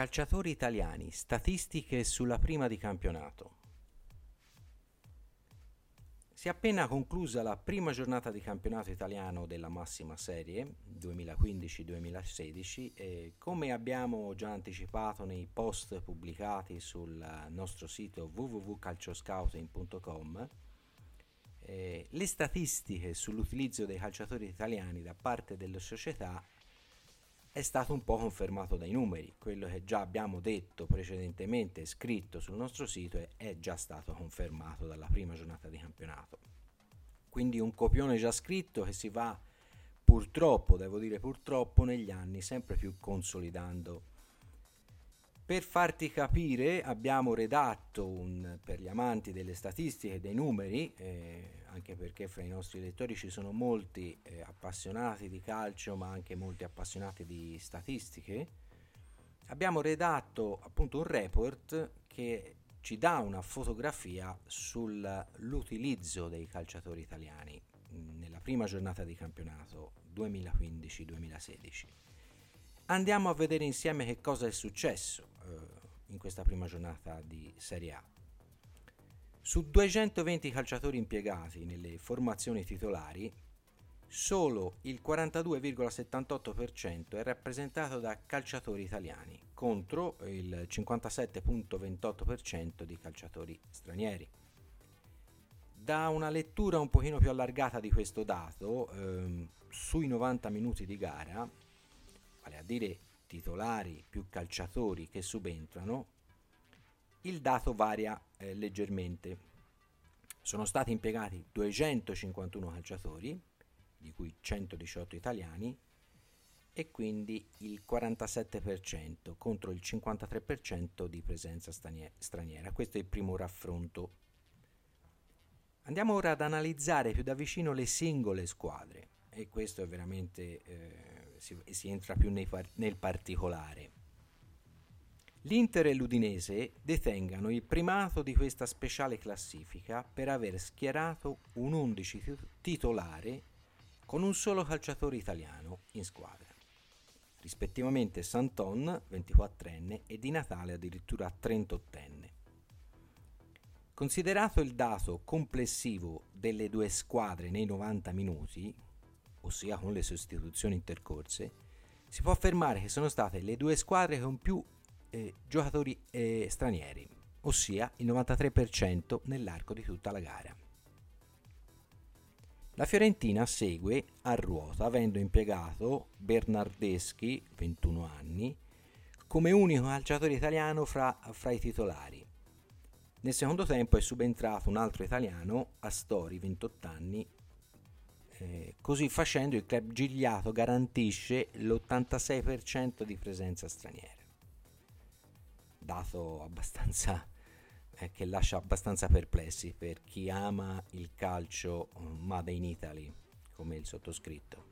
Calciatori italiani, statistiche sulla prima di campionato. Si è appena conclusa la prima giornata di campionato italiano della massima serie 2015-2016 e come abbiamo già anticipato nei post pubblicati sul nostro sito www.calcioscouting.com eh, le statistiche sull'utilizzo dei calciatori italiani da parte delle società è stato un po' confermato dai numeri. Quello che già abbiamo detto precedentemente, scritto sul nostro sito, è già stato confermato dalla prima giornata di campionato. Quindi un copione già scritto che si va purtroppo, devo dire purtroppo, negli anni sempre più consolidando. Per farti capire abbiamo redatto un, per gli amanti delle statistiche e dei numeri, eh, anche perché fra i nostri lettori ci sono molti eh, appassionati di calcio ma anche molti appassionati di statistiche, abbiamo redatto appunto un report che ci dà una fotografia sull'utilizzo dei calciatori italiani nella prima giornata di campionato 2015-2016. Andiamo a vedere insieme che cosa è successo eh, in questa prima giornata di Serie A. Su 220 calciatori impiegati nelle formazioni titolari, solo il 42,78% è rappresentato da calciatori italiani, contro il 57,28% di calciatori stranieri. Da una lettura un pochino più allargata di questo dato, ehm, sui 90 minuti di gara, vale a dire titolari più calciatori che subentrano, il dato varia eh, leggermente. Sono stati impiegati 251 calciatori, di cui 118 italiani, e quindi il 47% contro il 53% di presenza straniera. Questo è il primo raffronto. Andiamo ora ad analizzare più da vicino le singole squadre e questo è veramente eh, si, si, entra più par- nel particolare. L'Inter e l'Udinese detengano il primato di questa speciale classifica per aver schierato un 11 titolare con un solo calciatore italiano in squadra, rispettivamente Santon, 24enne, e Di Natale addirittura 38enne. Considerato il dato complessivo delle due squadre nei 90 minuti, ossia con le sostituzioni intercorse, si può affermare che sono state le due squadre con più eh, giocatori eh, stranieri, ossia il 93% nell'arco di tutta la gara. La Fiorentina segue a ruota avendo impiegato Bernardeschi, 21 anni, come unico calciatore italiano fra, fra, i titolari. Nel secondo tempo è subentrato un altro italiano, Astori, 28 anni, eh, così facendo il club Gigliato garantisce l'86% di presenza straniera dato abbastanza eh, che lascia abbastanza perplessi per chi ama il calcio mm, made in Italy come il sottoscritto.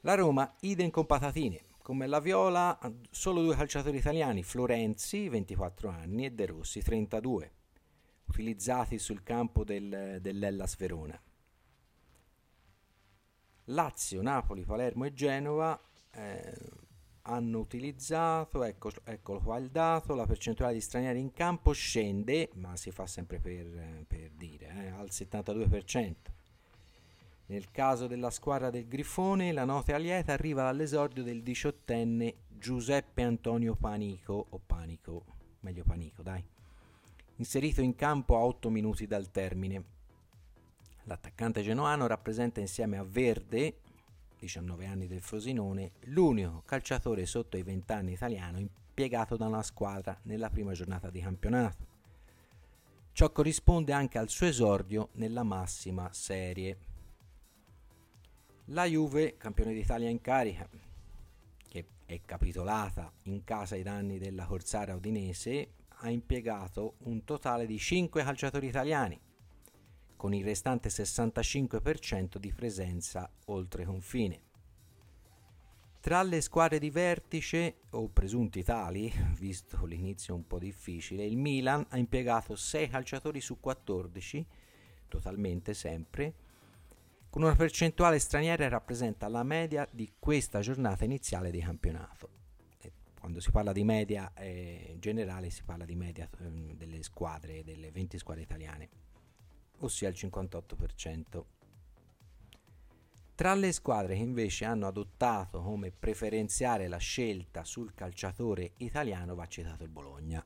La Roma idem con patatine, come la Viola solo due calciatori italiani, Florenzi 24 anni e De Rossi 32, utilizzati sul campo del, dell'Ellas Verona. Lazio, Napoli, Palermo e Genova eh, hanno utilizzato, ecco, eccolo qua il dato, la percentuale di stranieri in campo scende, ma si fa sempre per, per dire, eh, al 72%. Nel caso della squadra del Grifone, la nota alieta arriva all'esordio del diciottenne Giuseppe Antonio Panico, o Panico, meglio Panico, dai, inserito in campo a 8 minuti dal termine. L'attaccante genoano rappresenta insieme a Verde, 19 anni del Frosinone, l'unico calciatore sotto i 20 anni italiano impiegato da una squadra nella prima giornata di campionato. Ciò corrisponde anche al suo esordio nella massima serie. La Juve, campione d'Italia in carica, che è capitolata in casa ai danni della Corsara Udinese, ha impiegato un totale di 5 calciatori italiani, con il restante 65% di presenza oltre confine. Tra le squadre di vertice, o presunti tali, visto l'inizio un po' difficile, il Milan ha impiegato 6 calciatori su 14, totalmente sempre, con una percentuale straniera che rappresenta la media di questa giornata iniziale di campionato. Quando si parla di media eh, in generale si parla di media eh, delle squadre, delle 20 squadre italiane, ossia il 58%. Tra le squadre che invece hanno adottato come preferenziale la scelta sul calciatore italiano va citato il Bologna,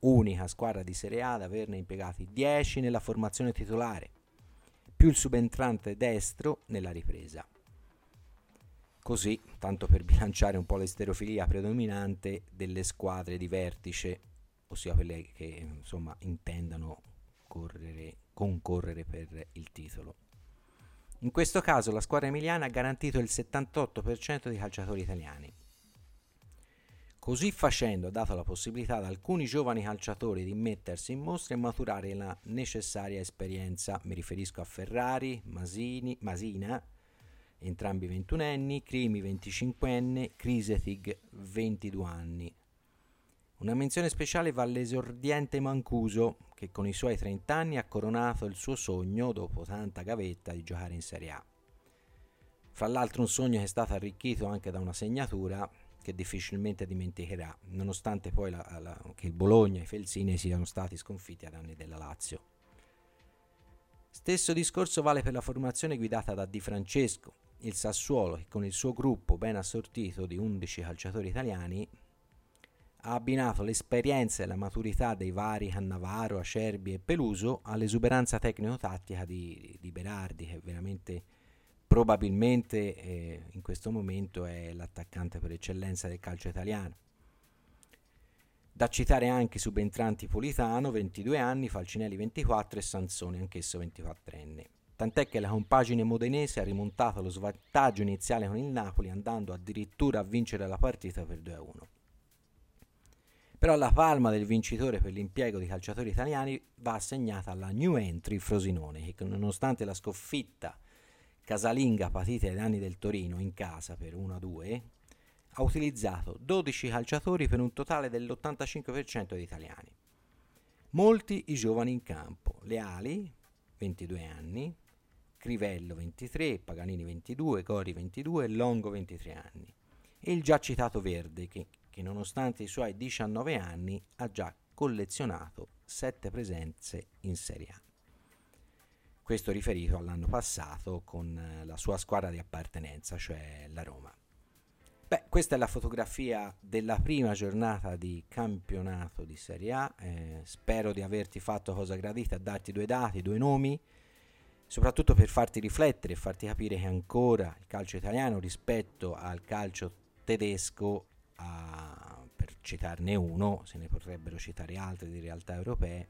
unica squadra di Serie A ad averne impiegati 10 nella formazione titolare, più il subentrante destro nella ripresa. Così, tanto per bilanciare un po' l'esterofilia predominante delle squadre di vertice, ossia quelle che insomma intendano correre, concorrere per il titolo. In questo caso la squadra emiliana ha garantito il 78% di calciatori italiani. Così facendo ha dato la possibilità ad alcuni giovani calciatori di mettersi in mostra e maturare la necessaria esperienza. Mi riferisco a Ferrari, Masini, Masina, entrambi ventunenni, Crimi 25enne, Crisetig 22 anni. Una menzione speciale va all'esordiente Mancuso, che con i suoi 30 anni ha coronato il suo sogno, dopo tanta gavetta, di giocare in Serie A. Fra l'altro un sogno che è stato arricchito anche da una segnatura che difficilmente dimenticherà, nonostante poi la, la, che il Bologna e i Felsini siano stati sconfitti ad anni della Lazio. Stesso discorso vale per la formazione guidata da Di Francesco, il Sassuolo che con il suo gruppo ben assortito di 11 calciatori italiani ha abbinato l'esperienza e la maturità dei vari Cannavaro, Acerbi e Peluso all'esuberanza tecnico-tattica di, di Berardi che veramente probabilmente eh, in questo momento è l'attaccante per eccellenza del calcio italiano. Da citare anche i subentranti Politano, 22 anni, Falcinelli 24 e Sansoni, anch'esso 24enne. Tant'è che la compagine modenese ha rimontato lo svantaggio iniziale con il Napoli andando addirittura a vincere la partita per 2-1. Però la palma del vincitore per l'impiego di calciatori italiani va assegnata alla new entry Frosinone che nonostante la sconfitta casalinga patita ai danni del Torino in casa per 1-2 ha utilizzato 12 calciatori per un totale dell'85% di italiani. Molti i giovani in campo, Leali, 22 anni, Crivello 23, Paganini 22, Cori 22 e Longo 23 anni. E il già citato Verde che, che nonostante i suoi 19 anni ha già collezionato 7 presenze in Serie A. Questo riferito all'anno passato con eh, la sua squadra di appartenenza, cioè la Roma. Beh, questa è la fotografia della prima giornata di campionato di Serie A. Eh, spero di averti fatto cosa gradita, darti due dati, due nomi, soprattutto per farti riflettere e farti capire che ancora il calcio italiano rispetto al calcio tedesco, a, per citarne uno, se ne potrebbero citare altri di realtà europee,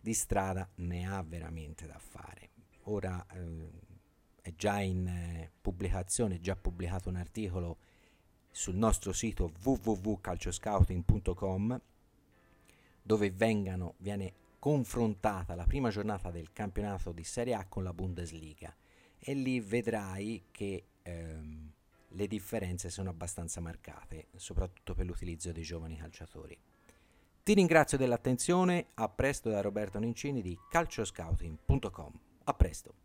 di strada ne ha veramente da fare. Ora eh, è già in eh, pubblicazione, è già pubblicato un articolo sul nostro sito www.calcioscouting.com dove vengano, viene confrontata la prima giornata del campionato di Serie A con la Bundesliga e lì vedrai che ehm, le differenze sono abbastanza marcate, soprattutto per l'utilizzo dei giovani calciatori. Ti ringrazio dell'attenzione, a presto da Roberto Nincini di calcioscouting.com. A presto.